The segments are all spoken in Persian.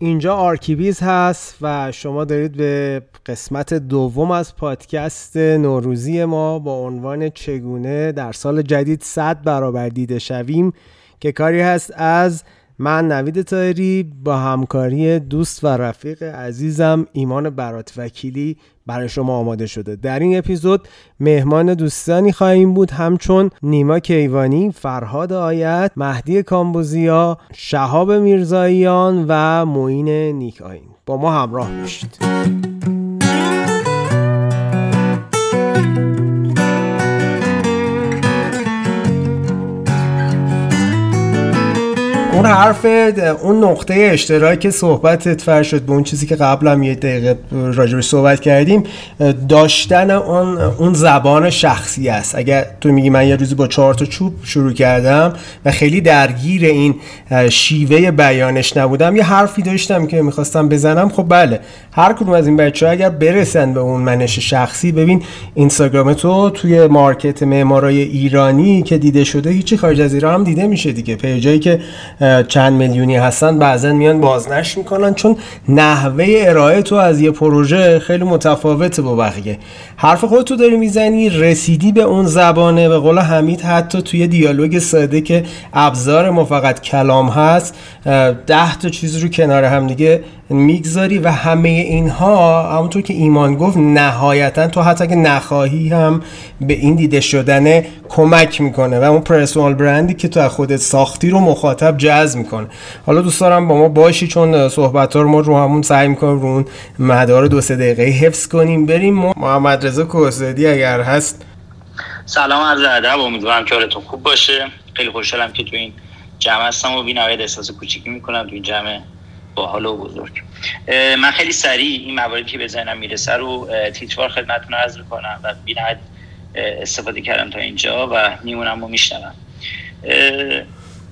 اینجا آرکیویز هست و شما دارید به قسمت دوم از پادکست نوروزی ما با عنوان چگونه در سال جدید صد برابر دیده شویم که کاری هست از من نوید طاهری با همکاری دوست و رفیق عزیزم ایمان برات وکیلی برای شما آماده شده. در این اپیزود مهمان دوستانی خواهیم بود. همچون نیما کیوانی، فرهاد آیت، مهدی کامبوزیا، شهاب میرزاییان و معین نیک با ما همراه باشید. اون حرف اون نقطه اشتراک صحبتت فرشد به اون چیزی که قبلا یه دقیقه راجبش صحبت کردیم داشتن اون اون زبان شخصی است. اگر تو میگی من یه روزی با چهار تا چوب شروع کردم و خیلی درگیر این شیوه بیانش نبودم یه حرفی داشتم که می‌خواستم بزنم خب بله. هر کدوم از این بچه ها اگر برسن به اون منش شخصی ببین اینستاگرام تو توی مارکت معمارای ایرانی که دیده شده هیچی خارج از ایران هم دیده میشه دیگه. پیجایی که چند میلیونی هستن بعضا میان بازنش می‌کنن چون نحوه ارائه تو از یه پروژه خیلی متفاوته با بقیه. حرف خودتو داری می‌زنی رسیدی به اون زبانه به قول حمید حتی توی دیالوگ ساده که ابزار ما فقط کلام هست ده تا چیز رو کنار هم دیگه می‌گذاری و همه اینها همونطور که ایمان گفت نهایتا تو حتی که نخواهی هم به این دیده شدن کمک می‌کنه و اون پرسونال برندی که تو خودت ساختی رو مخاطب جذب می‌کنه. حالا دوست دارم با ما باشی چون صحبت ها رو ما رو همون سعی می‌کنیم رو اون مدار دو سه دقیقه حفظ کنیم. بریم محمد رضا کوسدی اگر هست. سلام عرض ادب. امیدوارم که حالتون خوب باشه. خیلی خوشحالم که تو این جمع هستم و بینهایت احساس کوچیکی می‌کنم. تو این جمع باحال و بزرگ من خیلی سریع این مواردی که به ذهنم می‌رسه رو تیتروار خدمتتون عرض کنم و بینهایت استفاده کردم تا اینجا و میمونم و میشنوم.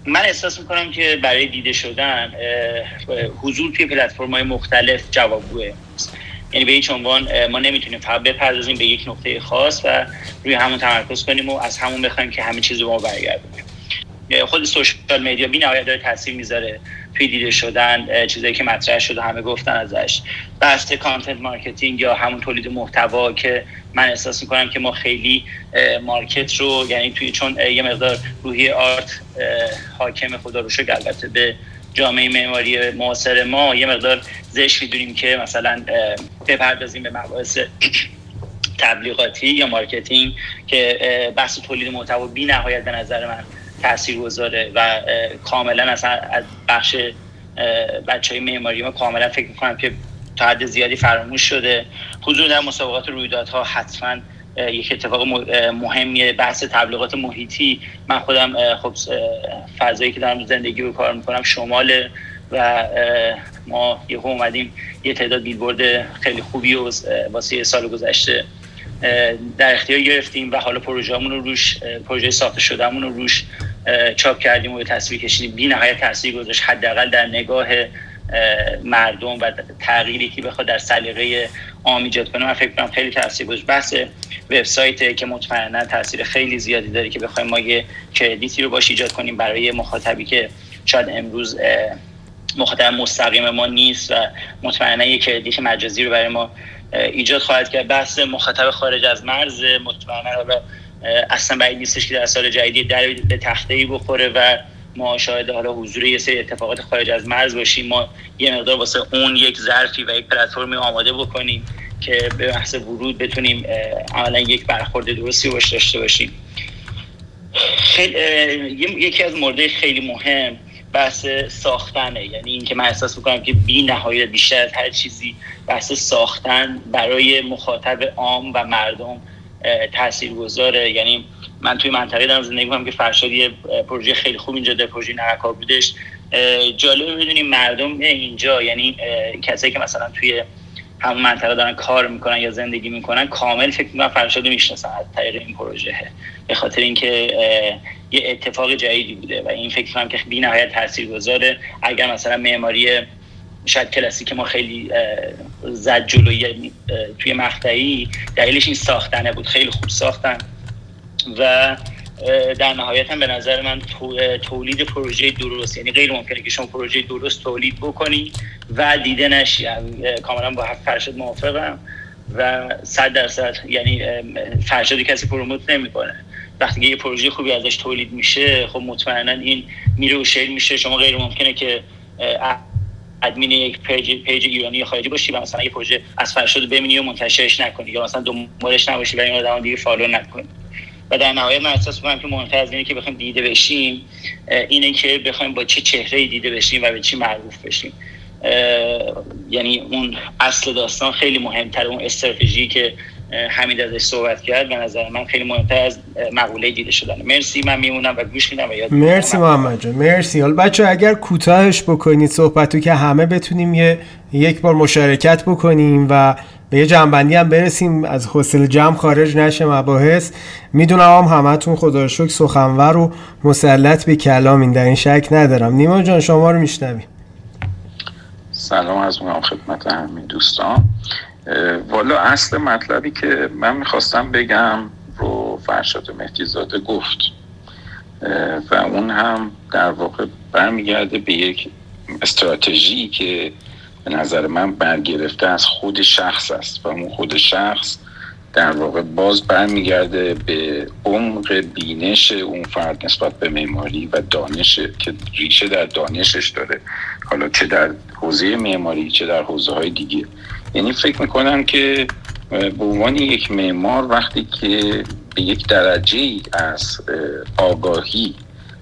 من احساس می‌کنم که برای دیده شدن حضور توی پلتفرم های مختلف جوابگوه. یعنی به هیچ عنوان ما نمی‌تونیم فقط بپردازیم به یک نقطه خاص و روی همون تمرکز کنیم و از همون بخوایم که همه چیز رو ما برگردونیم. خود social media بی نهایت داره تاثیر می‌ذاره. توی دیده شدن چیزایی که مطرح شده همه گفتن ازش. بحث content marketing یا همون تولید محتوا که من احساس می‌کنم که ما خیلی market رو یعنی توی چون یه مقدار روحی art حاکم خدا رو البته به جامعه معماری معاصر ما یه مقدار زشت می‌دونیم که مثلا بپردازیم به مباحث تبلیغاتی یا marketing که بحث تولید محتوا بی نهایت به نظر من تاثیر گذاره و کاملا اصلا از بخش بچه های معماری ما کاملا فکر می‌کنم که تا حد زیادی فراموش شده. حضور در مسابقات رویدادها حتما یک اتفاق مهمیه. بحث تبلیغات محیطی من خودم خب فضایی که دارم زندگی رو کار می‌کنم شماله و ما یه اومدیم یه تعداد بیلبورد خیلی خوبی و واسه سال گذشته در اختیار گرفتیم و حالا پروژه‌مون رو روش پروژه ساخته شدهمون رو روش چاپ کردیم و به تصویر کشیدیم. بی نهایت تاثیر گذاشت. حداقل در نگاه مردم و تغییری که بخواد در سلیقه عام ایجاد کنه من فکر کنم خیلی تاثیر گذاشت. بحث وبسایت که مطمئنا تاثیر خیلی زیادی داره که بخوایم ما یه کردیتی رو باش ایجاد کنیم برای مخاطبی که شاید امروز مخاطب مستقیم ما نیست و مطمئنا یه کردیت مجازی رو برای ما ایجاد خواهد کرد. بحث مخاطب خارج از مرز مطمئنا حالا اصلا بعید نیستش که در سال جدیدی در به تخته ای بخوره و ما شاهد حالا حضور یه سری اتفاقات خارج از مرز باشیم. ما یه مقدار واسه اون یک ظرفی و یک پلتفرمی آماده بکنیم که به بحث ورود بتونیم عملا یک برخورد درستی باش داشته باشیم. خیلی یکی از مورد خیلی مهم بحث ساختنه. یعنی اینکه من احساس می‌کنم که بی نهایت بیشتر از هر چیزی بحث ساختن برای مخاطب عام و مردم تاثیر گذاره یعنی من توی منطقه دارم زندگی می‌کنم که فرشاد یه پروژه خیلی خوب اینجا در پروژه نرکار بودش. جالب بدونیم مردم اینجا یعنی کسایی که مثلا توی همون منطقه دارن کار می‌کنن یا زندگی می‌کنن کامل فکر می‌کنم فرشاد می‌شناسن از طریق این پروژه. به خاطر اینکه یه اتفاق جدیدی بوده و این فکر کنم که بی نهایت تاثیرگذاره. اگر مثلا معماری شاید کلاسیک ما خیلی زد جلوی توی مقطعی دلیلش این ساختنه بود. خیلی خوب ساختن. و در نهایت هم به نظر من تولید پروژه درست یعنی غیر ممکنه که شما پروژه درست تولید بکنی و دیده نشی. کاملا با فرشاد موافقم و صد درصد یعنی فرشاد کسی promote نمی‌کنه. وقتی یه پروژه خوبی ازش تولید میشه خب مطمئنا این میره و share میشه. شما غیر ممکنه که ادمین یک page, page ایرانی خارجی باشی و مثلا یه پروژه از فرشاد ببینی و منتشرش نکنی یا مثلا دنبالش نباشی و این آدم دیگه follow نکنی. و در نهایت من احساس می‌کنم که مهمتر از اینه که بخوایم دیده بشیم اینه که بخوایم با چه چهره دیده بشیم و به چی معروف بشیم. یعنی اون اصل داستان خیلی مهمتر اون استراتژی که حمید ازش صحبت کرد به نظر من خیلی مهمتر از مقوله دیده شدن. مرسی من میمونم و گوش میدم و یاد مرسی محمد جان مرسی. حالا بچه اگر کوتاهش بکنید صحبتو که همه بتونیم یه یک بار مشارکت بکنیم و به یه جنبندی هم برسیم از حوصله جمع خارج نشه مباحث. می‌دونم هم همتون خدا شکر سخنور و مسلط به کلامین در این شک ندارم. نیما جان شما رو میشنویم. سلام از می‌کنم خدمت همین دوستان. والا اصل مطلبی که من می‌خواستم بگم رو فرشاد مهدیزاده گفت. و اون هم در واقع برمیگرده به یک استراتژی که به نظر من برگرفته از خود شخص است و اون خود شخص در واقع باز برمیگرده به عمق بینش اون فرد نسبت به معماری و دانش که ریشه در دانشش داره. حالا چه در حوزه معماری چه در حوزه های دیگه. یعنی فکر می‌کنم که به عنوان یک معمار وقتی که به یک درجه ای از آگاهی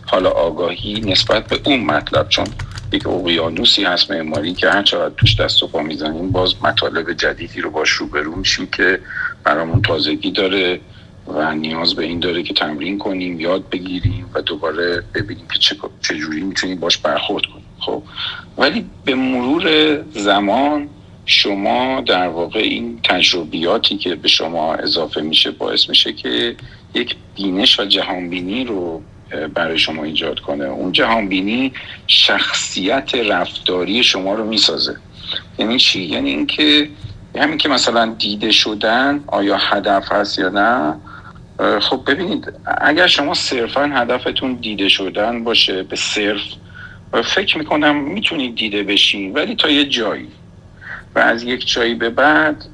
حالا آگاهی نسبت به اون مطلب چون یک اقیانوسی هست معماری که هر چقدر توش دست و پا می‌زنیم باز مطالب جدیدی رو باش روبرو میشیم که برامون تازگی داره و نیاز به این داره که تمرین کنیم یاد بگیریم و دوباره ببینیم که چجوری می‌تونیم باش برخورد کنیم. خب ولی به مرور زمان شما در واقع این تجربیاتی که به شما اضافه میشه باعث میشه که یک بینش و جهانبینی رو برای شما ایجاد کنه. اون جهانبینی شخصیت رفتاری شما رو می‌سازه. یعنی چی؟ یعنی اینکه همین که مثلا دیده شدن آیا هدف هست یا نه؟ خب ببینید اگر شما صرفا هدفتون دیده شدن باشه به صرف فکر می‌کنم می‌تونید دیده بشین ولی تا یه جایی. و از یک جایی به بعد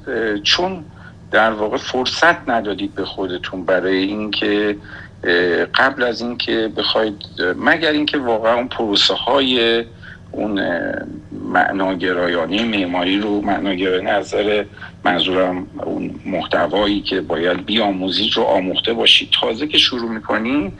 چون در واقع فرصت ندادید به خودتون برای اینکه قبل از اینکه بخواید مگر اینکه واقعا اون پروسه های اون معناگرایانه معماری رو معناگرایانه نظر منظورم اون محتوایی که باید بیاموزید رو آموخته باشید. تازه که شروع می‌کنی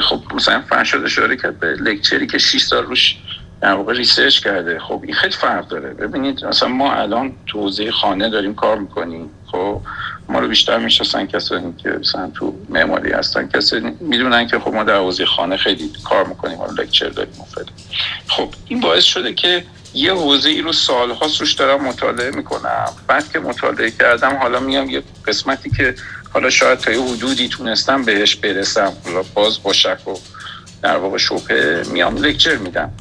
خب مثلا فرشاد اشاره کرد به lecture ی که 6 سال روش در واقع research کرده. خب این خیلی فرق داره. ببینید مثلا ما الان تو خانه داریم کار می‌کنیم خب؟ ما رو بیشتر می‌شناسن کسانی که مثلا تو معماری هستن. کسی می‌دونن که خب ما در حوزه خانه خیلی کار می‌کنیم حالا lecture داریم خب این باعث شده که یه حوزه ای رو سالها روش دارم مطالعه می‌کنم. بعد که مطالعه کردم حالا میام یه قسمتی که حالا شاید تا یه حدودی تونستم بهش برسم. حالا باز با شک و در واقع شبه میام لکچر میدم.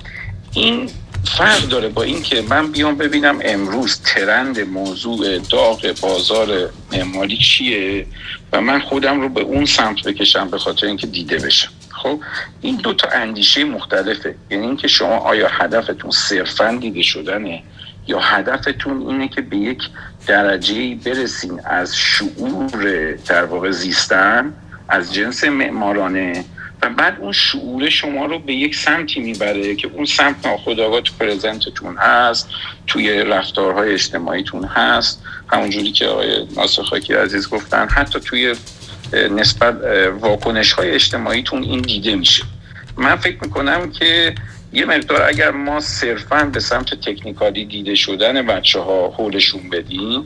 این فرق داره با اینکه من بیام ببینم امروز ترند موضوع داغ بازار معماری چیه و من خودم رو به اون سمت بکشم به خاطر اینکه دیده بشم. خب این دو تا اندیشه مختلفه. یعنی اینکه شما آیا هدفتون صرفا دیده شدنه یا هدفتون اینه که به یک درجه برسین از شعور در واقع زیستن از جنس معمارانه و بعد اون شعور شما رو به یک سمتی می‌بره که اون سمت ناخودآگاه تو پرزنتتون هست توی رفتارهای اجتماعیتون هست. همونجوری که آقای ناصر خاکی عزیز گفتن حتی توی نسبت واکنش های اجتماعیتون این دیده میشه. من فکر می‌کنم که یه مقدار اگر ما صرفا به سمت تکنیکالی دیده شدن بچه ها حولشون بدیم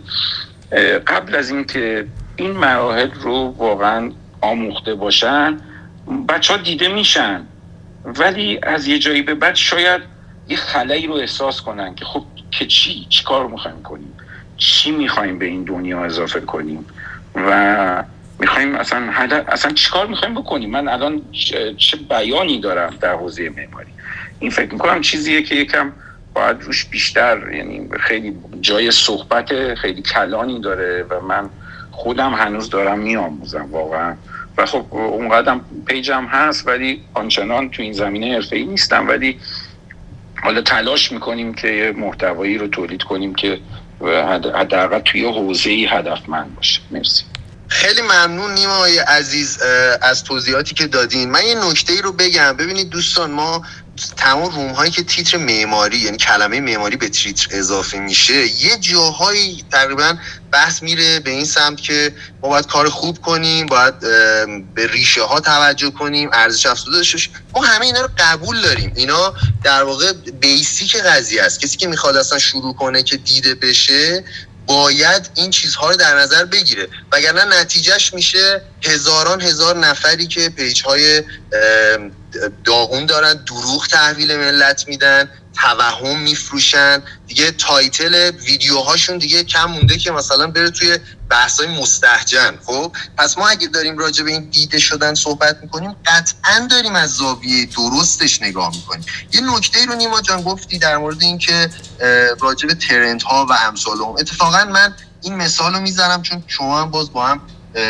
قبل از اینکه این مراحل رو واقعا آموخته باشن بچه ها دیده میشن. ولی از یه جایی به بعد شاید یه خلایی رو احساس کنن که خب که چی؟ چی کار می‌خوایم کنیم؟ چی می‌خوایم به این دنیا اضافه کنیم؟ و می‌خوایم اصلا اصلا چیکار می‌خوایم بکنیم؟ من الان چه بیانی دارم در حوزه معماری؟ این فکر می‌کنم چیزیه که یکم باید روش بیشتر یعنی خیلی جای صحبت خیلی کلانی داره و من خودم هنوز دارم میآموزم واقعا. و خب اونقدر پیجم هست ولی آنچنان تو این زمینه حرفه ای نیستم. ولی حالا تلاش می‌کنیم که محتوایی رو تولید کنیم که حداقل توی حوزه ای هدفمند باشه. مرسی. خیلی ممنون نیمای عزیز از توضیحاتی که دادین. من یه نکته ای رو بگم. ببینید دوستان ما تمام روم هایی که تیتر معماری یعنی کلمه معماری به تیتر اضافه میشه یه جاهایی تقریبا بحث میره به این سمت که ما باید کار خوب کنیم باید به ریشه ها توجه کنیم ارزش افزوده ما همه اینا رو قبول داریم. اینا در واقع basic قضیه است. کسی که می‌خواد اصلا شروع کنه که دیده بشه باید این چیزها رو در نظر بگیره. وگرنه نتیجهش میشه هزاران هزار نفری که page های داغون دارن دروغ تحویل ملت میدن. توهم میفروشن. دیگه title ویدیوهاشون دیگه کم مونده که مثلا بره توی بحثای مستهجن خب پس ما اگه داریم راجع به این دیده شدن صحبت می‌کنیم قطعا داریم از زاویه درستش نگاه می‌کنیم. یه نکته رو نیما جان گفتی در مورد اینکه راجع به trend ها و امثال هم اتفاقا من این مثال رو می‌زنم چون شما هم باز با هم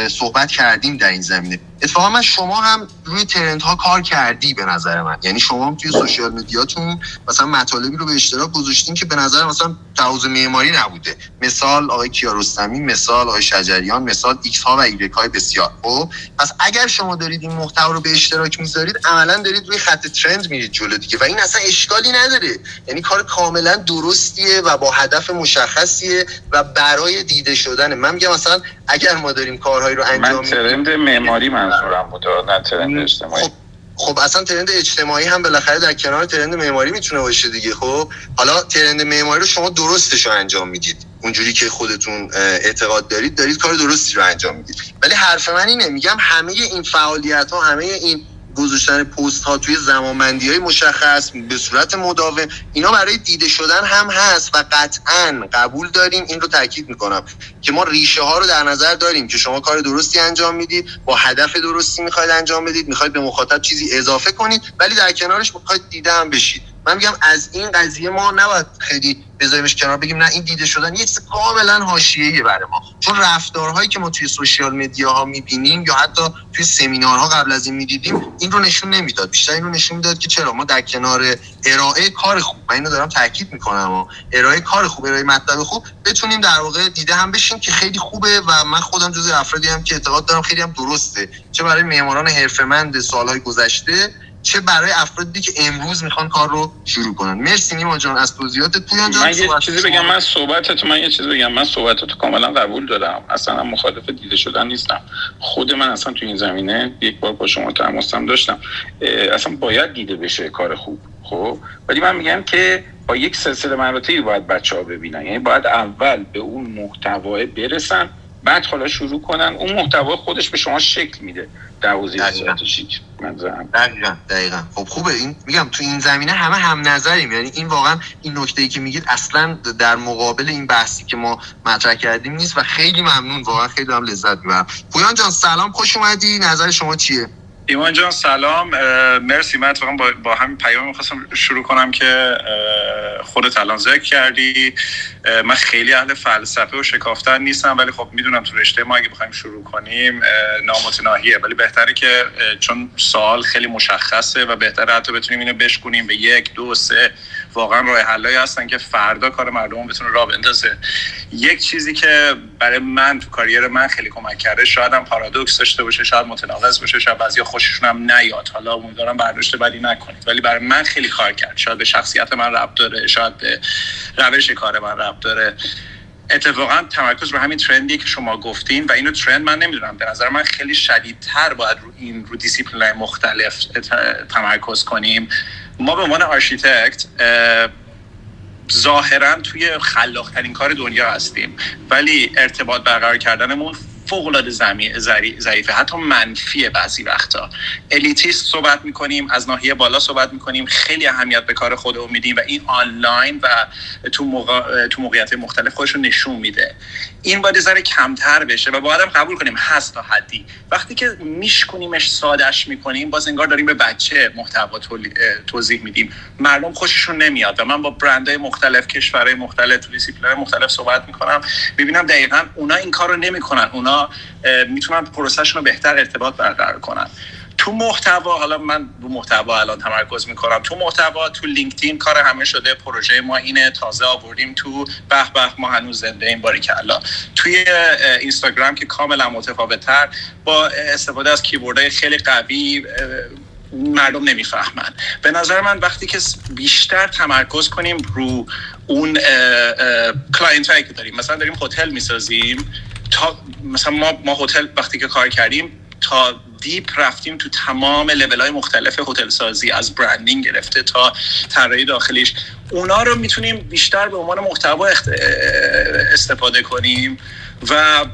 صحبت کردیم در این زمینه. اتفاقا من شما هم روی trend ها کار کردی به نظر من. یعنی شما هم توی social media تون مثلا مطالبی رو به اشتراک گذاشتین که به نظر مثلا تو حوزه معماری نبوده. مثال آقای کیارستمی مثال آقای شجریان مثال ایکس ها و ایگرک های بسیار. خب پس اگر شما دارید این محتوا رو به اشتراک می‌ذارید عملا دارید روی خط trend میرید جلو دیگه و این اصلا اشکالی نداره. یعنی کار کاملا درستیه و با هدف مشخصیه و برای دیده شدن. من میگم مثلا اگر ما داریم کارهایی رو انجام من ترند معماری منظورم بود نه ترند اجتماعی. خب خب اصلا ترند اجتماعی هم بالاخره در کنار ترند معماری می‌تونه باشه دیگه خب؟ حالا ترند معماری رو شما درستش رو انجام می‌دید. اونجوری که خودتون اعتقاد دارید دارید کار درستی رو انجام می‌دید. ولی حرف من اینه میگم همه این فعالیت ها همه این گذاشتن پست ها توی زمانبندی های مشخص به صورت مداوم اینا برای دیده شدن هم هست و قطعا قبول داریم. این رو تاکید می‌کنم که ما ریشه ها رو در نظر داریم که شما کار درستی انجام می‌دید با هدف درستی می‌خواید انجام بدید می‌خواید به مخاطب چیزی اضافه کنید ولی در کنارش می‌خواید دیده هم بشید. من میگم از این قضیه ما نباید خیلی بذاریمش کنار بگیم نه این دیده شدن یه چیز کاملا حاشیه‌ایه برای ما. چون رفتارهایی که ما توی سوشیال مدیا ها می‌بینیم یا حتی توی سمینارها قبل از این می‌دیدیم این رو نشون نمی‌داد. بیشتر این رو نشون می‌داد که چرا؟ ما در کنار ارائه کار خوب من اینو دارم تاکید می‌کنم و ارائه کار خوب ارائه مطلب خوب بتونیم در واقع دیده هم بشیم که خیلی خوبه و من خودم جزو افرادی هم که اعتقاد دارم خیلی هم درسته. چه برای معماران حرفه‌مند سالهای گذشته چه برای افرادی که امروز می‌خوان کار رو شروع کنن. مرسی نیما جان از توضیحات پویان جان. من یه چیزی بگم من صحبتت من یه چیزی بگم. من صحبتت کاملا قبول دارم. اصلا مخالف دیده شدن نیستم. خود من اصلا تو این زمینه یک بار با شما تماسم داشتم. اصلا باید دیده بشه کار خوب خب؟ ولی من میگم که با یک سلسله مراتبی باید بچه ها ببینن. یعنی باید اول به اون محتوا برسن. بعد حالا شروع کنن. اون محتوا خودش به شما شکل میده. در حوزه استراتژیک دقیقا دقیقا. خب خوبه. این میگم تو این زمینه همه هم نظریم. یعنی این واقعا این نکته ای که میگید اصلا در مقابل این بحثی که ما مطرح کردیم نیست و خیلی ممنون. واقعا خیلی هم لذت می‌برم. پویان جان سلام. خوش اومدی. نظر شما چیه؟ ایمان جان سلام. مرسی. من اتفاقا با, همین پیام می‌خواستم شروع کنم که خودت الان ذکر کردی. من خیلی اهل فلسفه و شکافتن نیستم ولی خب می‌دونم تو رشته ما اگه بخوایم شروع کنیم نامتناهیه ولی بهتره که چون سوال خیلی مشخصه و بهتره حتی بتونیم اینو بشکنیم به یک دو سه واقعا راه حلایی هستن که فردا کار مردم بتونه راه بندازه. یک چیزی که برای من تو career من خیلی کمک کرده شاید هم پارادوکس داشته باشه شاید متناقض باشه شاید بعضیا خوششون هم نیاد. حالا امیدوارم برداشت بدی نکنید. ولی برای من خیلی کار کرد. شاید به شخصیت من ربط داره شاید به روش کار من ربط داره. اتفاقا تمرکز رو همین trend ی که شما گفتین و اینو trend من نمی‌دونم. به نظر من خیلی شدیدتر باید رو این رو دیسیپلین مختلف تمرکز کنیم. ما به عنوان architect ظاهرا توی خلاقترین کار دنیا هستیم. ولی ارتباط برقرار کردنمون فوق العاده ضعیفه. حتی منفی بعضی وقتا. elitist صحبت می‌کنیم از ناحیه بالا صحبت می‌کنیم خیلی اهمیت به کار خودمون میدیم و این آنلاین و تو موقع تو موقعیت مختلف خودش رو نشون میده. این باید ذره کمتر بشه و باید قبول کنیم هست تا حدی. وقتی که میشکنیمش سادش می‌کنیم باز انگار داریم به بچه محتوا توضیح میدیم. مردم خوششون نمیاد و من با برندهای مختلف کشورهای مختلف دیسیپلین مختلف صحبت می‌کنم. ببینم دقیقا اونا این کار رو نمی‌کنن. اونا می‌تونن پروسه‌شون رو بهتر ارتباط برقرار کنن. تو محتوا حالا من رو محتوا الان تمرکز می‌کنم. تو محتوا تو LinkedIn کار همه شده. پروژه ما اینه تازه آوردیم تو به به ما هنوز زنده این باری کلا توی اینستاگرام که کاملا متفاوت تر با استفاده از keyword های خیلی قوی مردم نمی‌فهمن. به نظر من وقتی که بیشتر تمرکز کنیم رو اون client هایی که داریم مثلا داریم هتل می‌سازیم تا مثلا ما ما هتل وقتی که کار کردیم تا deep رفتیم تو تمام لول های مختلف هتل سازی از branding گرفته تا طراحی داخلیش. اونا رو می‌تونیم بیشتر به عنوان محتوا استفاده کنیم و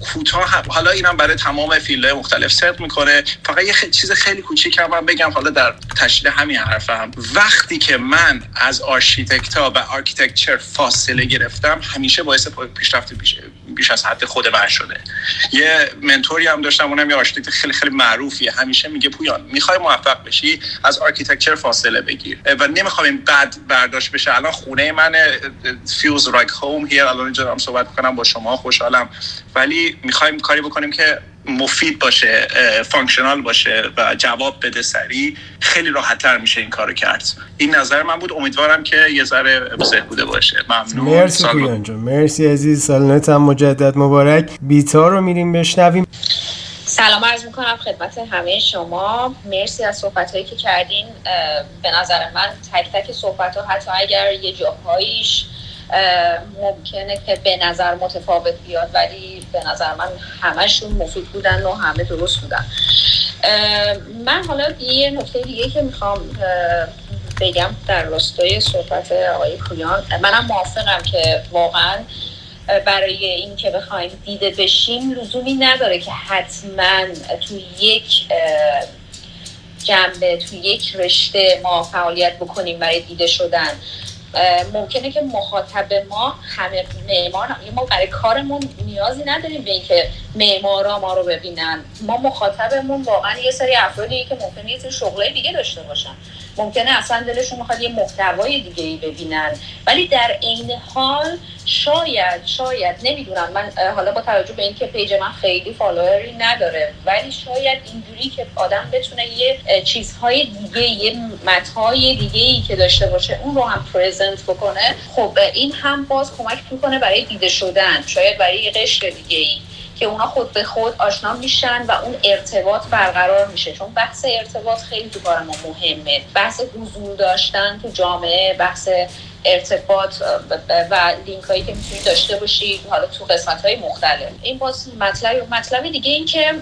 کوتاه حالا اینم برای تمام field های مختلف صدق می‌کنه. فقط یه چیز خیلی کوچیک هم بگم حالا در تشکیل همین حرفم. وقتی که من از architect ا و architecture فاصله گرفتم همیشه باعث پیشرفت بیش از حد خود من شده. یه mentor ی هم داشتم اونم یه architect خیلی خیلی معروفیه. همیشه میگه پویان می‌خوای موفق بشی از architecture فاصله بگیر. و نمی‌خوام این بد برداشت بشه. الان خونه من feels like home here الان اینجا دارم صحبت کنم با شما خوشحالم. ولی می‌خوایم کاری بکنیم که مفید باشه functional باشه و جواب بده سری خیلی راحتتر میشه این کارو کرد. این نظر من بود. امیدوارم که یه ذره بوده باشه. ممنون. مرسی سال... مرسی عزیز. سال نوت هم مجدد مبارک. بیتا رو میریم بشنویم. سلام عرض می‌کنم خدمت همه شما. مرسی از صحبت هایی که کردین. به نظر من تک تک صحبت ها حتی اگر یه جاهاییش ممکنه که به نظر متفاوت بیاد ولی به نظر من همشون مفید بودن و همه درست بودن. من حالا یه نکته دیگه که می‌خوام بگم در راستای صحبت آقای پویان. منم موافقم که واقعا برای این که بخوایم دیده بشیم لزومی نداره که حتما تو یک جنبه تو یک رشته ما فعالیت بکنیم برای دیده شدن. ممکنه که مخاطب ما همه معمار ما برای کارمون نیازی نداریم به اینکه معمارا ما رو ببینن. ما مخاطبمون واقعا یه سری افرادی که ممکنه یه شغلای دیگه داشته باشن. ممکنه اصلا دلشون می‌خواد یه محتوای دیگه ای ببینن. ولی در عین حال شاید شاید نمی‌دونم. من حالا با توجه به اینکه page من خیلی follower ی نداره ولی شاید اینجوری که آدم بتونه یه چیزهای دیگه یه متهای دیگه ای که داشته باشه اون رو هم پرزنت بکنه خب این هم باز کمک می‌کنه برای دیده شدن شاید برای یه قشر دیگه ای که اونا خود به خود آشنا میشن و اون ارتباط برقرار میشه. چون بحث ارتباط خیلی تو کار ما مهمه. بحث حضور داشتن تو جامعه بحث ارتباط و لینک هایی که می‌تونید داشته باشید حالا تو قسمت های مختلف. این باز مطلب مطلب دیگه این که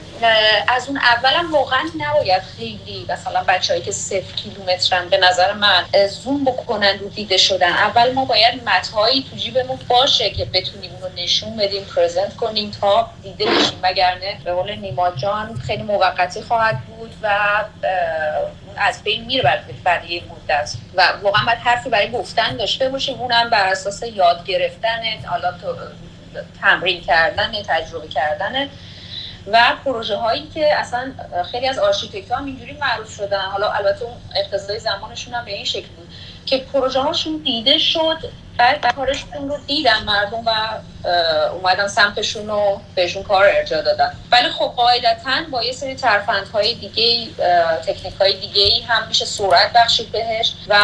از اون اولم واقعا نباید خیلی مثلا بچههایی که صفر کیلومترن به نظر من زوم بکنن رو دیده شدن. اول ما باید متهایی تو جیبمون باشه که بتونیم اون رو نشون بدیم پرزنت کنیم تا دیده بشیم. وگرنه به قول نیما جان خیلی موقتی خواهد بود و از بین میره برای یه مدت و واقعا باید حرفی برای گفتن داشته باشیم. اونم بر اساس یاد گرفتن حالا تمرین کردن تجربه کردن و پروژه هایی که اصلا خیلی از architect ها هم اینجوری معروف شدن. حالا البته اون اقتضای زمانشون هم به این شکل بود که پروژه هاشون دیده شد بعد کارشون رو دیدن مردم و اومدن سمتشون رو بهشون کار ارجا دادن. ولی خب قاعدتا با یه سری های دیگه تکنیک های دیگه هم میشه سرعت بخشید بهش و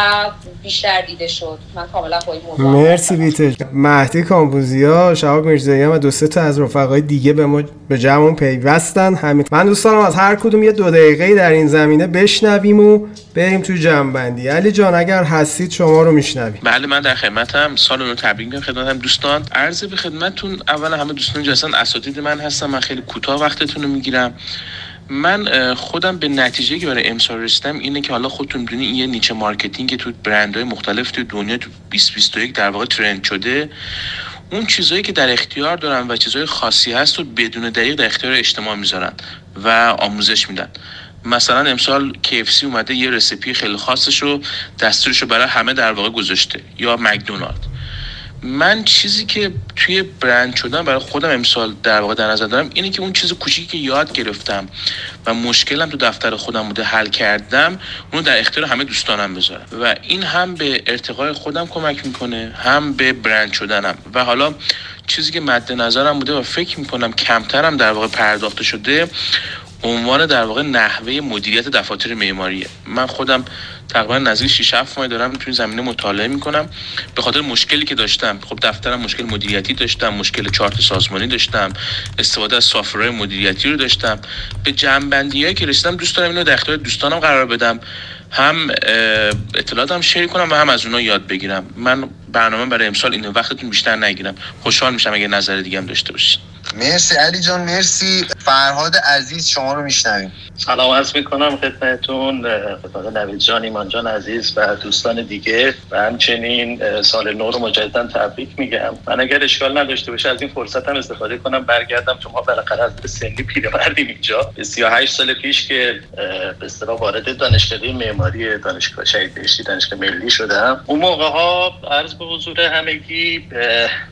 بیشتر دیده شد. من کاملا با این موضوع مرسی بیتا مهدی کامبوزیا شهاب میرزایی و دو سه تا از رفقای دیگه به ما به جمعون پیوستن. همین من دوست دارم از هر کدوم یه دو دقیقه در این زمینه بشنویم و بریم تو جمع بندی علی جان اگر هستید شما رو میشنویم. بله من در خدمتم. سال رو تبریک میگم خدمتم دوستان. عرض به خدمتتون اول همه دوستان جسن اساتید من هستم من خیلی کوتاه وقتتون رو می‌گیرم. من خودم به نتیجه که برای امسال رسیدم اینه که حالا خودتون می‌دونی این یه niche marketing تو برندهای مختلف تو دنیا تو 2021 در واقع trend شده. اون چیزهایی که در اختیار دارن و چیزهای خاصی هست و بدون دقیق در اختیار اجتماع می‌ذارن و آموزش میدن. مثلا امسال KFC اومده یه رسیپی خیلی خاصش رو دستورش رو برای همه در واقع گذاشته. یا مکدونالد. من چیزی که توی برند شدن برای خودم امسال در واقع در نظر دارم اینه که اون چیز کوچیکی که یاد گرفتم و مشکلم تو دفتر خودم بوده حل کردم اونو در اختیار همه دوستانم بذارم. و این هم به ارتقای خودم کمک می‌کنه هم به برند شدنم. و حالا چیزی که مد نظرم بوده و فکر می‌کنم کمترم در واقع پرداخته شده عنوان در واقع نحوه مدیریت دفاتر معماریه. من خودم تقریبا نزدیک 6 7 ماه دارم تو این زمینه مطالعه می‌کنم. به خاطر مشکلی که داشتم خب دفترم مشکل مدیریتی داشتم مشکل چارت سازمانی داشتم استفاده از سافرهای مدیریتی رو داشتم. به جنبندی که رسیدم دوست دارم اینو در دوستانم قرار بدم. هم اطلاعاتم شیر کنم و هم از اونها یاد بگیرم. من برنامه برای امسال اینو وقتتون بیشتر نگیرم. خوشحال میشم اگه نظر دیگه هم داشته باشید مرسی علی جان مرسی. فرهاد عزیز شما رو میشنویم. سلام عرض می‌کنم خدمتتون خدمت نوید جان ایمان جان عزیز و دوستان دیگه. و همچنین سال نو رو مجددا تبریک میگم. من اگر اشکال نداشته باشه از این فرصت هم استفاده کنم برگردم. چون ما بالاخره از سنی پیرمردیم اینجا. 38 سال پیش که به اصطلاح وارد دانشکده معماری دانشگاه شهید بهشتی دانشگاه ملی شدم. اون موقع ها عرض به حضور همگی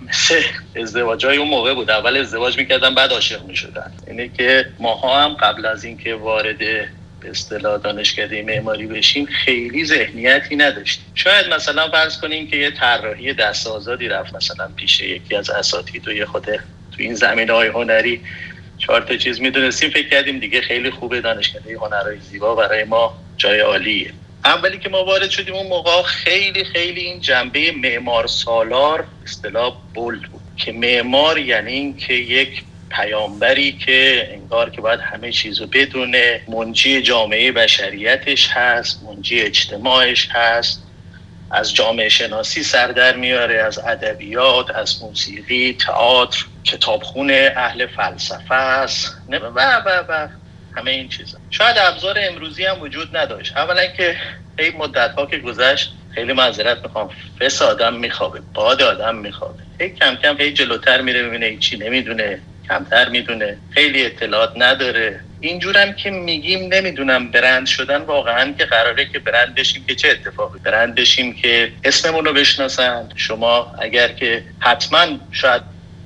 مثل ازدواجای اون موقع بود. اول ازدواج می‌کردم بعد عاشق می‌شدن. اینه که ماها هم قبل از اینکه وارد به اصطلاح دانشکده معماری بشیم خیلی ذهنیتی نداشتیم. شاید مثلا فرض کنیم که یه طراحی دست آزادی رفت مثلا پیش یکی از اساتید و یه خود تو این زمینه های هنری. چهار تا چیز می‌دونستیم فکر کردیم دیگه خیلی خوبه دانشکده هنرهای زیبا برای ما جای عالیه. اولی که ما وارد شدیم اون موقع خیلی خیلی این جنبه معمار سالار اصطلاح بولد بود که معمار یعنی این که یک پیامبری که انگار که باید همه چیزو بدونه منجی جامعه بشریتش هست منجی اجتماعش هست. از جامعه شناسی سردر میاره از ادبیات از موسیقی تئاتر کتابخونه اهل فلسفه است. و و و همه این چیزا. شاید ابزار امروزی هم وجود نداشت. اولا که خیلی مدت ها که گذشت خیلی معذرت می‌خوام. فس آدم میخوابه باد آدم میخوابه. هی کم کم هی جلوتر میره ببینه چی نمی‌دونه کمتر می‌دونه. خیلی اطلاعات نداره. اینجورم که میگیم نمی‌دونم برند شدن واقعا که قراره که برند بشیم که چه اتفاقی؟ برند بشیم که اسممون رو بشناسن شما اگر که حتما شاید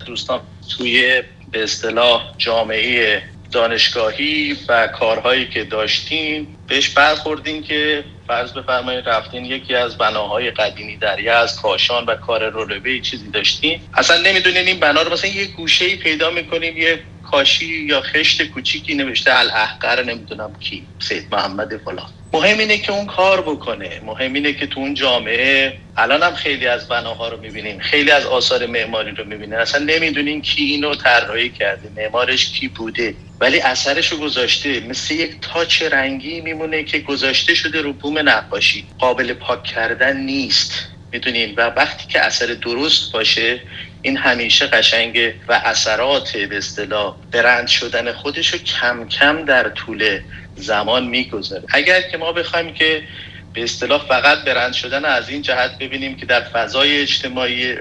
دوستان توی به اصطلاح جامعه دانشگاهی و کارهایی که داشتین بهش برخوردین که فرض بفرمایید رفتین یکی از بناهای قدیمی در از کاشان و کار رولوه چیزی داشتین. اصلا نمی‌دونین این بنا رو مثلا یه گوشه پیدا می‌کنیم یه کاشی یا خشت کوچیکی نوشته الاحقر نمی‌دونم کی سید محمد فلان. مهم اینه که اون کار بکنه. مهم اینه که تو اون جامعه الان هم خیلی از بناها رو می‌بینیم خیلی از آثار معماری رو می‌بینیم. اصلا نمی‌دونیم کی اینو طراحی کرده معمارش کی بوده. ولی اثرش رو گذاشته. مثل یک تاچ رنگی میمونه که گذاشته شده رو بوم نقاشی. قابل پاک کردن نیست. می‌دونین؟ و وقتی که اثر درست باشه این همیشه قشنگه و اثرات به اصطلاح برند شدن خودش رو کم کم در طول زمان می‌گذاره. اگر که ما بخوایم که به اصطلاح فقط برند شدن از این جهت ببینیم که در فضای اجتماعی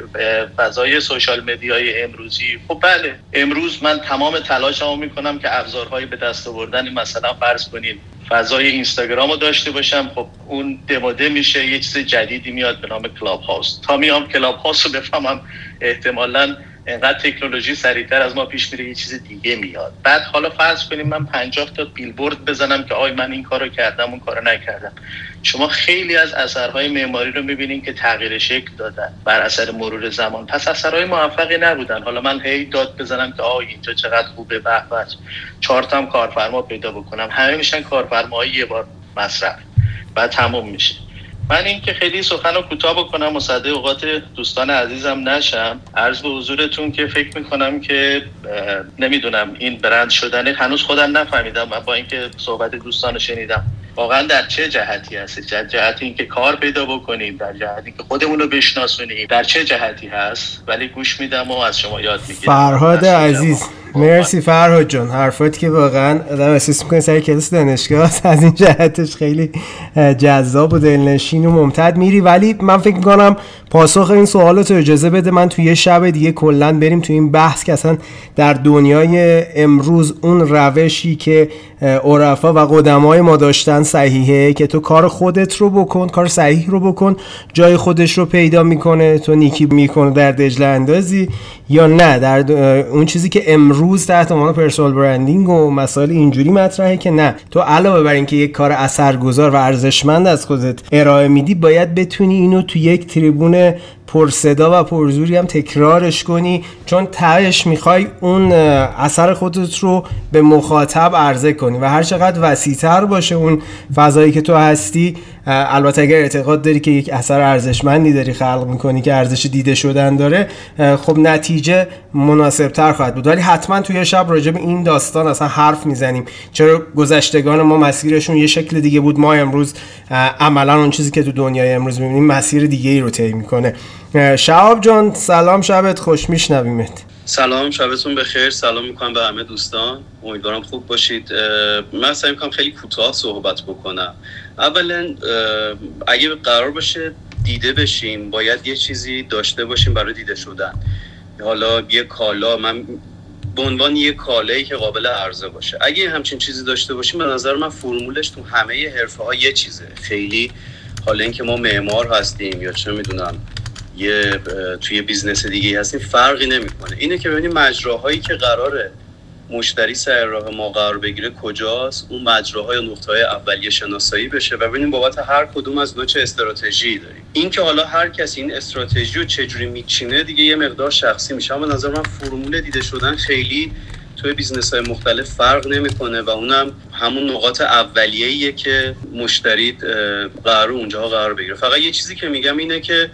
فضای social media ی امروزی خب بله امروز من تمام تلاشمو می‌کنم که ابزارهایی به دست آوردن مثلا فرض کنید فضای اینستاگرام رو داشته باشم. خب اون دمده میشه یه چیز جدیدی میاد به نام Clubhouse تا میام Clubhouse رو بفهمم احتمالاً انقدر تکنولوژی سریعتر از ما پیش میره یه چیز دیگه میاد. بعد حالا فرض کنیم من 50 تا بیلبورد بزنم که آی من این کارو کردم اون کارو نکردم. شما خیلی از اثرهای معماری رو می‌بینین که تغییر شکل دادن بر اثر مرور زمان. پس اثرهای موفقی نبودن. حالا من هی داد بزنم که آی اینجا چقدر خوبه به چهار تا کارفرما پیدا بکنم. همه میشن کارفرمایی یه بار مصرف بعد تموم میشه. من اینکه خیلی سخن رو کوتاه بکنم مصده اوقات دوستان عزیزم نشم عرض به حضورتون که فکر می‌کنم که نمی‌دونم این برند شدن هنوز خودم نفهمیدم و با اینکه صحبت دوستان شنیدم واقعا در چه جهتی هست در جهتی اینکه کار پیدا بکنیم در جهتی که خودمون رو بشناسونیم در چه جهتی هست؟ ولی گوش میدم و از شما یاد می‌گیرم. فرهاد عزیز. مرسی فرهاد جان. حرفات که واقعا آدم احساس می‌کنه سر کلاس دانشگاه از این جهتش خیلی جذاب و دلنشین و ممتد میری. ولی من فکر می‌کنم پاسخ این سوالات رو اجازه بده. من توی یه شب دیگه کلا بریم تو این بحث که اصلا در دنیای امروز اون روشی که عرفا و قدمای ما داشتن صحیحه که تو کار خودت رو بکن کار صحیح رو بکن جای خودش رو پیدا می‌کنه تو نیکی می‌کنه در دجله اندازی یا نه. در اون چیزی که امروز تحت عنوان پرسونال برندینگ و مسائل اینجوری مطرحه که نه تو علاوه بر اینکه یک کار اثرگذار و ارزشمند از خودت ارائه میدی باید بتونی اینو تو یک تریبون پرصدا و پرزوری هم تکرارش کنی چون تهش می‌خوای اون اثر خودت رو به مخاطب عرضه کنی و هر چقدر وسیعتر باشه اون فضایی که تو هستی البته اگر اعتقاد داری که یک اثر ارزشمندی داری خلق می‌کنی که ارزش دیده شدن داره خب نتیجه مناسب تر خواهد بود. ولی حتما توی شب راجع به این داستان اصلا حرف می‌زنیم. چرا گذشتگان ما مسیرشون یه شکل دیگه بود؟ ما امروز عملا اون چیزی که تو دنیای امروز می‌بینیم مسیر دیگه ای رو طی می‌کنه. شعب جان سلام شبت خوش میشنویمت. سلام شبتون بخیر سلام می‌کنم به همه دوستان. امیدوارم خوب باشید. من سعی می‌کنم خیلی کوتاه صحبت بکنم. اولا اگه قرار باشه دیده بشیم باید یه چیزی داشته باشیم برای دیده شدن. حالا یه کالا من به عنوان یه کالایی که قابل عرضه باشه. اگه همچین چیزی داشته باشیم به نظر من فرمولش تو همه حرفه ها یه چیزه. خیلی حالا اینکه ما معمار هستیم یا چه می‌دونم. یه توی business دیگه هستیم فرقی نمی‌کنه. اینه که ببینیم مجراهایی که قراره مشتری سر راه ما قرار بگیره کجاست؟ اون مجراهای نقطه های اولیه شناسایی بشه و ببینیم بابت هر کدوم از اینا چه استراتژی داریم. این که حالا هر کسی این استراتژی رو چجوری میچینه دیگه یه مقدار شخصی میشه. اما نظر من فرمول دیده شدن خیلی توی business های مختلف فرق نمی‌کنه و اونم همون نقاط اولیه‌ایه که مشتری قرار اونجاها قرار بگیره. فقط یه چیزی که میگم اینه که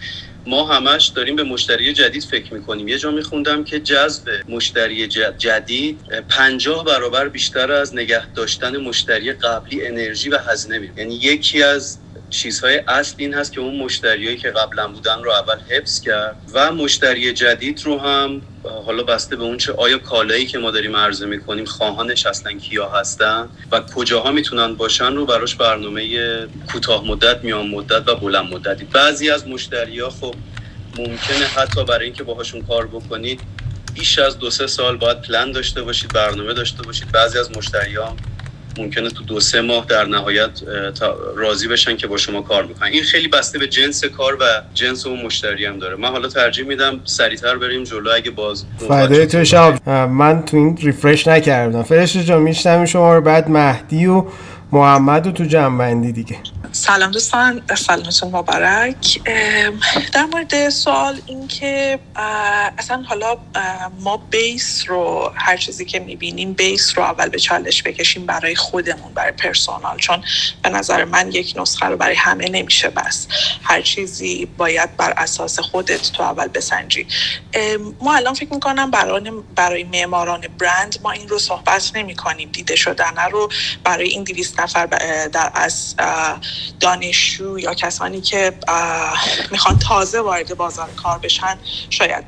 ما همش داریم به مشتری جدید فکر می‌کنیم. یه جا میخوندم که جذب مشتری جدید پنجاه برابر بیشتر از نگه داشتن مشتری قبلی انرژی و هزینه میره یعنی یکی از چیزهای اصل این هست که اون مشتریایی که قبلا بودن رو اول حفظ کرد و مشتری جدید رو هم حالا بسته به اون چه آیا کالایی که ما داریم عرضه می‌کنیم خواهانش اصلا کیا هستن و کجاها می‌تونن باشن رو براش برنامه کوتاه مدت میان مدت و بلند مدتی. بعضی از مشتری ها خب ممکنه حتی برای اینکه باهاشون کار بکنید بیش از دو سه سال باید پلن داشته باشید برنامه داشته باشید. بعضی از مشتری ها ممکنه تو دو سه ماه در نهایت راضی بشن که با شما کار می‌کنن این خیلی بسته به جنس کار و جنس اون مشتری هم داره. من حالا ترجیح میدم سریعتر بریم جلو اگه باز فایده تو شب. من تو این ریفرش نکردم. فرشت جان میشتم شما رو بعد مهدی و محمد و تو جنبندی دیگه. سلام دوستان سلامتون مبارک. در مورد سوال اینکه اصلا حالا ما بیس رو هر چیزی که می‌بینیم بیس رو اول به چالش بکشیم برای خودمون برای پرسونال. چون به نظر من یک نسخه رو برای همه نمیشه بس هر چیزی باید بر اساس خودت تو اول بسنجی. ما الان فکر می‌کنم برای برای معماران برند ما این رو صحبت نمی کنیم دیده شدن رو برای این دویست نفر در از دانشجو یا کسانی که می‌خوان تازه وارد بازار کار بشن شاید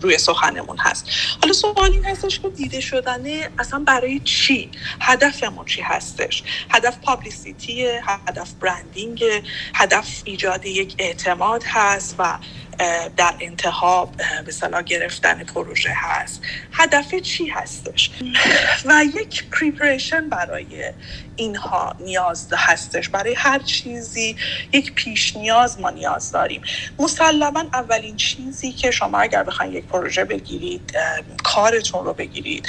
روی سخنمون هست. حالا سوال این هستش که دیده شدنه اصلا برای چی؟ هدفمون چی هستش؟ هدف پابلیسیتیه؟ هدف برندینگ هدف ایجاد یک اعتماد هست و در انتها به صلاح گرفتن پروژه هست. هدف چی هستش؟ و یک preparation برای اینها نیاز هستش. برای هر چیزی یک پیش نیاز ما نیاز داریم. مسلما اولین چیزی که شما اگر بخواید یک پروژه بگیرید کارتون رو بگیرید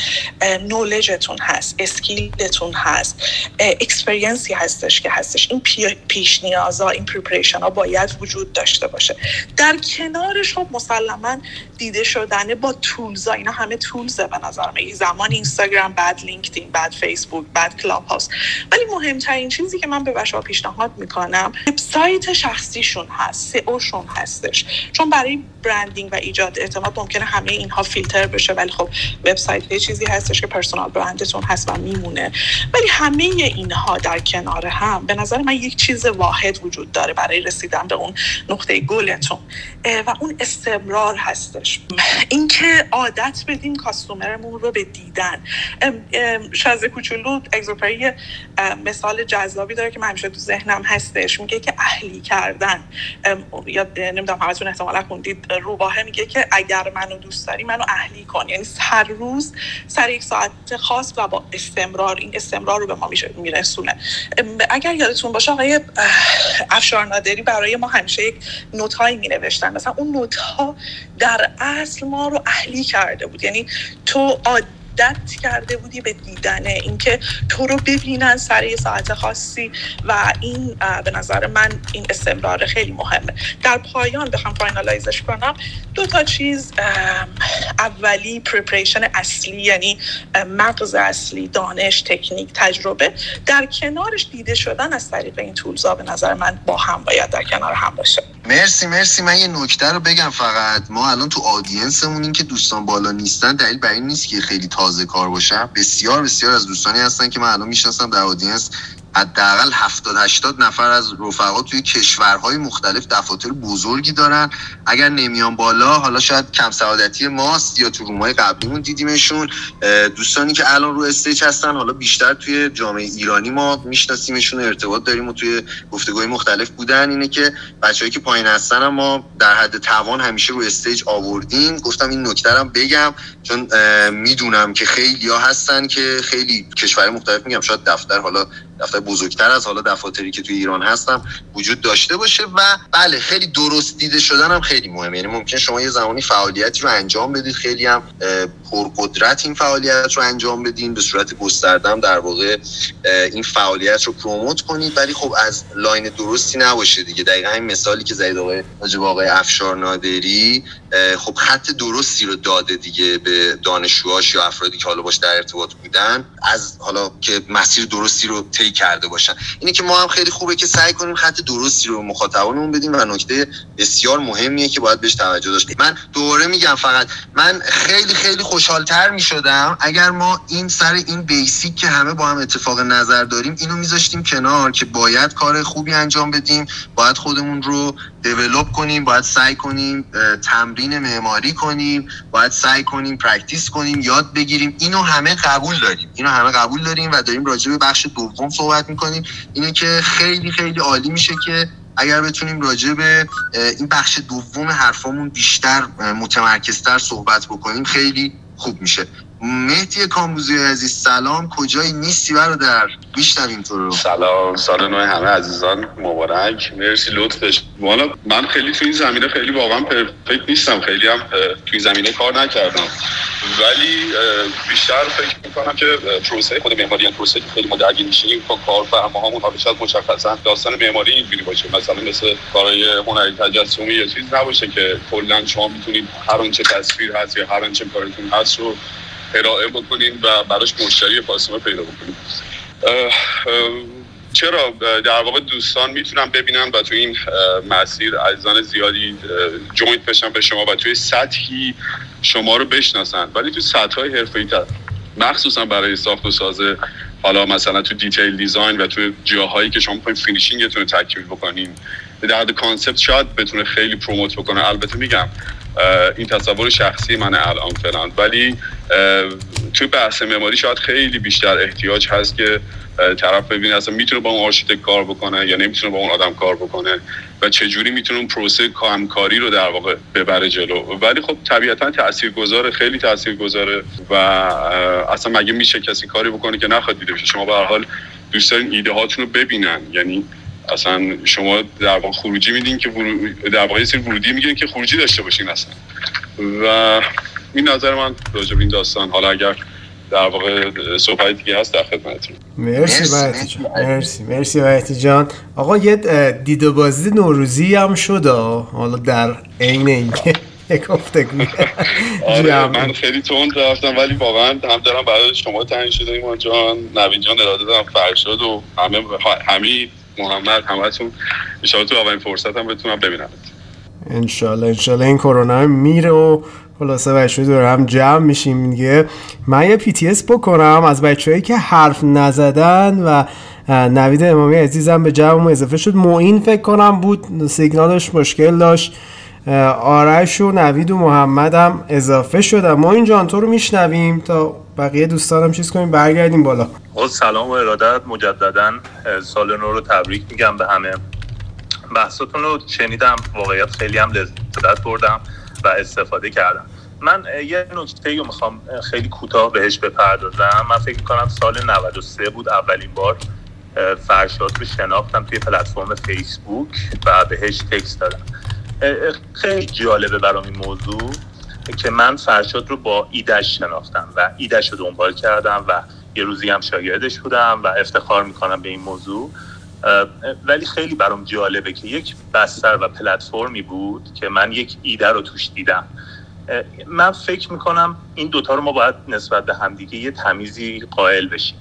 knowledge تون هست skill تون هست experience ی هستش که هستش. این پیش نیازها این preparation ها باید وجود داشته باشه. در کنارش خب مسلما دیده شدنه با tools ها. اینا همه tools ه به نظر من. زمان اینستاگرام بعد لینکدین بعد فیسبوک بعد کلاب هاوس ولی مهمترین چیزی که من به بچه‌ها پیشنهاد می‌کنم وبسایت شخصیشون هست SEO شون هستش. چون برای branding و ایجاد اعتماد ممکنه همه اینها فیلتر بشه ولی خب وبسایت یه چیزی هستش که personal brand تون هست و میمونه. ولی همه اینها در کنار هم به نظر من یک چیز واحد وجود داره برای رسیدن به اون نقطه گلتون. و اون استمرار هستش. اینکه عادت بدیم کاستومرمون رو به دیدن. شازه کوچولو اگزوپری مثال جذابی داره که من همیشه تو ذهنم هستش. میگه که اهلی کردن. یا نمی‌دونم همتون احتمالا خوندید. روباهه میگه که اگر منو دوست داری منو اهلی کن. یعنی هر روز سر یک ساعت خاص و با استمرار این استمرار رو به ما میرسونه. اگر یادتون باشه آقای افشار نادری برای ما همیشه یک note هایی می نوشتن مثلا اون note ها در اصل ما رو اهلی کرده بود. یعنی تو عادت کرده بودی به دیدن اینکه تو رو ببینن سر یه ساعت خاصی و این به نظر من این استمرار خیلی مهمه. در پایان بخوام finalize ش کنم. دو تا چیز اولی preparation اصلی یعنی مغز اصلی دانش تکنیک تجربه. در کنارش دیده شدن از طریق این تولزا به نظر من با هم باید در کنار هم باشه. مرسی مرسی. من یه نکته رو بگم فقط. ما الان تو آدینسمون این که دوستان بالا نیستن دلیل بر این نیست که خیلی تازه کار باشم بسیار بسیار از دوستانی هستن که من الان می‌شناسم در آدینس. حداقل 70 80 نفر از رفقا توی کشورهای مختلف دفاتر بزرگی دارن. اگر نمیان بالا حالا شاید کم سعادتی ماست یا تو رومای قبلیمون دیدیمشون. دوستانی که الان رو stage هستن حالا بیشتر توی جامعه ایرانی ما میشناسیمشون ارتباط داریم و توی گفتگوهای مختلف بودن. اینه که بچههایی که پایین هستن ما در حد توان همیشه رو stage آوردیم. گفتم این نکته بگم چون می‌دونم که خیلی هستن که خیلی کشورهای مختلف میگم شاید دفتر حالا دفتر بزرگتر از حالا دفاتری که توی ایران هستم وجود داشته باشه و بله خیلی درست دیده شدن هم خیلی مهمه. یعنی ممکن شما یه زمانی فعالیتی رو انجام بدید خیلی هم پرقدرت این فعالیت رو انجام بدین به صورت گستردم در واقع این فعالیت رو پروموت کنید. ولی خب از لاین درستی نباشه دیگه. دقیقا این مثالی که زید آقای آقای افشار نادری خب خط درستی رو داده دیگه به دانشجوهاش یا افرادی که حالا باش در ارتباط بودن از حالا که مسیر درستی رو طی کرده باشن. اینه که ما هم خیلی خوبه که سعی کنیم خط درستی رو مخاطبانمون بدیم و نکته بسیار مهمیه که باید بهش توجه داشت. من دوباره میگم فقط من خیلی خیلی خوشحالتر می‌شدم اگر ما این سر این basic که همه با هم اتفاق نظر داریم اینو میذاشتیم کنار که باید کار خوبی انجام بدیم باید خودمون رو develop کنیم باید سعی کنیم تمرین معماری کنیم باید سعی کنیم practice کنیم یاد بگیریم. اینو همه قبول داریم. اینو همه قبول داریم و داریم راجع به بخش دوم صحبت می‌کنیم. اینه که خیلی خیلی عالی میشه که اگر بتونیم راجع به این بخش دوم حرفامون بیشتر متمرکزتر صحبت بکنیم خیلی خوب میشه. مهدی کامبوزی عزیز سلام. کجایی؟ نیستی برادر؟ میشنویم تو رو. سلام. سال نو همه عزیزان مبارک. مرسی لطفش. والا من خیلی تو این زمینه خیلی واقعا پرفکت نیستم. خیلی هم تو این زمینه کار نکردم. ولی بیشتر فکر می‌کنم که پروسه خود معماری یعنی پروسه خیلی درگیر میشیم با کار همون حالا شاید مشخصا داستان معماری اینجوری باشه. مثلا مثل کارهای هنری تجسمی یا چیز نباشه که کلا شما می‌تونید هر آنچه تصویر هست یا هر آنچه کارتون هست رو ارائه بکنیم و براش مشتری فاصله پیدا بکنیم. چرا؟ در واقع دوستان می‌تونن ببینن و تو این مسیر عزیزان زیادی join بشن به شما و توی سطحی شما رو بشناسن. ولی تو سطح های حرفه‌ای تر مخصوصا برای ساخت و سازه حالا مثلا تو detail design و تو جاهایی که شما می‌خواین finishing تون رو تکمیل بکنین. در حد concept شاید بتونه خیلی promote بکنه. البته میگم این تصور شخصی من الان فعلا ولی توی بحث معماری شاید خیلی بیشتر احتیاج هست که طرف ببینه اصلا می‌تونه با اون architect کار بکنه یا نمی‌تونه با اون آدم کار بکنه و چجوری می‌تونه اون پروسه همکاری رو در واقع ببره جلو. ولی خب طبیعتا تاثیرگذار خیلی تاثیرگذاره و اصلا مگه میشه کسی کاری بکنه که نخواد دیده بشه؟ شما به هر حال دوست دارین ایده هاتون رو ببینن. یعنی اصلا شما در واقع خروجی میدین که در واقع سری ورودی میگین که خروجی داشته باشین اصلا. و این نظر من راجع به این داستان حالا اگر در واقع صحبت دیگه هست در خدمتتون. مرسی مرسی. مرسی. مهدی جان. آقا یه دیده بازی نوروزی هم شد حالا در عین اینکه گفتگو آره من خیلی تند رفتم ولی واقعا هم دارم برای شما تعیین شده ایمان جان. نوین جان اراده دارم فرشاد و همه حمید محمد همتون. ان تو اولین فرصت هم بتونم ببینم انشالله انشالله این کرونا میره و خلاصه بچه دور هم جمع میشیم دیگه. من یه پی تی اس بکنم از بچههایی که حرف نزدن و نوید امامی عزیزم به جمع اضافه شد. معین فکر کنم بود سیگنالش مشکل داشت. آرش و نوید و محمد هم اضافه شدن. ما این جان تو رو میشنویم تا بقیه دوستانم چیز کنیم برگردیم بالا. سلام و ارادت مجددا سال نو رو تبریک میگم به همه. بحثاتون رو شنیدم واقعیت خیلی هم لذت بردم و استفاده کردم. من یه نکته رو می‌خوام خیلی کوتاه بهش بپردازم. من فکر می‌کنم سال 93 بود اولین بار فرشاد رو شناختم توی پلتفرم فیسبوک و بهش تکست دادم. خیلی جالبه برام این موضوع. که من فرشاد رو با ایدش شناختم و ایدش رو دنبال کردم و یه روزی هم شاگردش بودم و افتخار می‌کنم به این موضوع. ولی خیلی برام جالبه که یک بستر و پلتفرمی بود که من یک ایده رو توش دیدم. من فکر می‌کنم این دوتا رو ما باید نسبت به همدیگه یه تمیزی قائل بشیم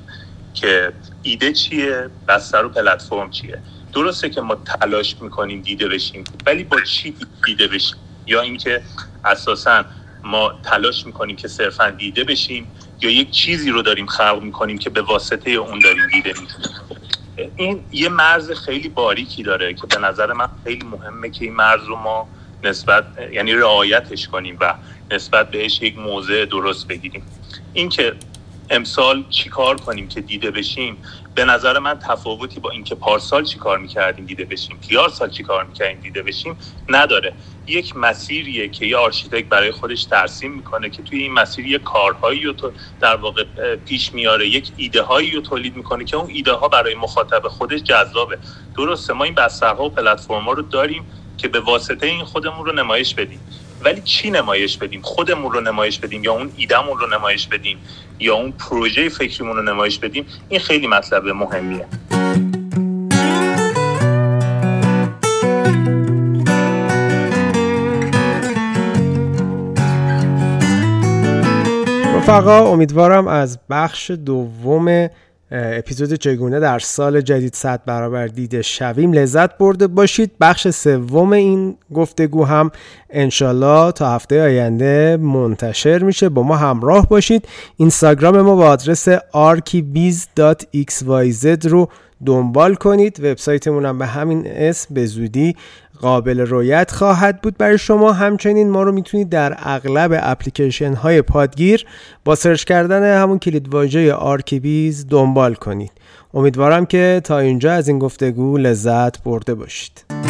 که ایده چیه بستر و پلتفرم چیه. درسته که ما تلاش می‌کنیم دیده بشیم ولی با چی دیده بشیم؟ یا اینکه اساسا ما تلاش می‌کنیم که صرفا دیده بشیم یا یک چیزی رو داریم خلق می‌کنیم که به واسطه اون داریم دیده میشیم این یه مرز خیلی باریکی داره که به نظر من خیلی مهمه که این مرز رو ما نسبت یعنی رعایتش کنیم و نسبت بهش یک موضع درست بگیریم. اینکه امسال چیکار کنیم که دیده بشیم به نظر من تفاوتی با اینکه پارسال چیکار می‌کردیم دیده بشیم پیرار سال چیکار می‌کردیم دیده بشیم نداره. یک مسیریه که یه architect برای خودش ترسیم می‌کنه که توی این مسیر یه کارهایی رو در واقع پیش میاره یک ایده هایی رو تولید می‌کنه که اون ایده ها برای مخاطب خودش جذابه. درسته ما این بسترها و پلتفرم رو داریم که به واسطه این خودمون رو نمایش بدیم. ولی چی نمایش بدیم؟ خودمون رو نمایش بدیم یا اون ایدمون رو نمایش بدیم یا اون پروژه فکریمون رو نمایش بدیم؟ این خیلی مطلب مهمیه. رفقا امیدوارم از بخش دوم اپیزود چگونه در سال جدید صد برابر دیده شویم. لذت برده باشید. بخش سوم این گفتگو هم انشالله تا هفته آینده منتشر میشه. با ما همراه باشید. اینستاگرام ما با آدرس arkibiz.xyz رو دنبال کنید. وبسایتمون هم به همین اسم. به زودی قابل رویت خواهد بود برای شما. همچنین ما رو می‌تونید در اغلب اپلیکیشن های پادگیر با search کردن همون کلید واژه آرکیبیز دنبال کنید. امیدوارم که تا اینجا از این گفتگو لذت برده باشید.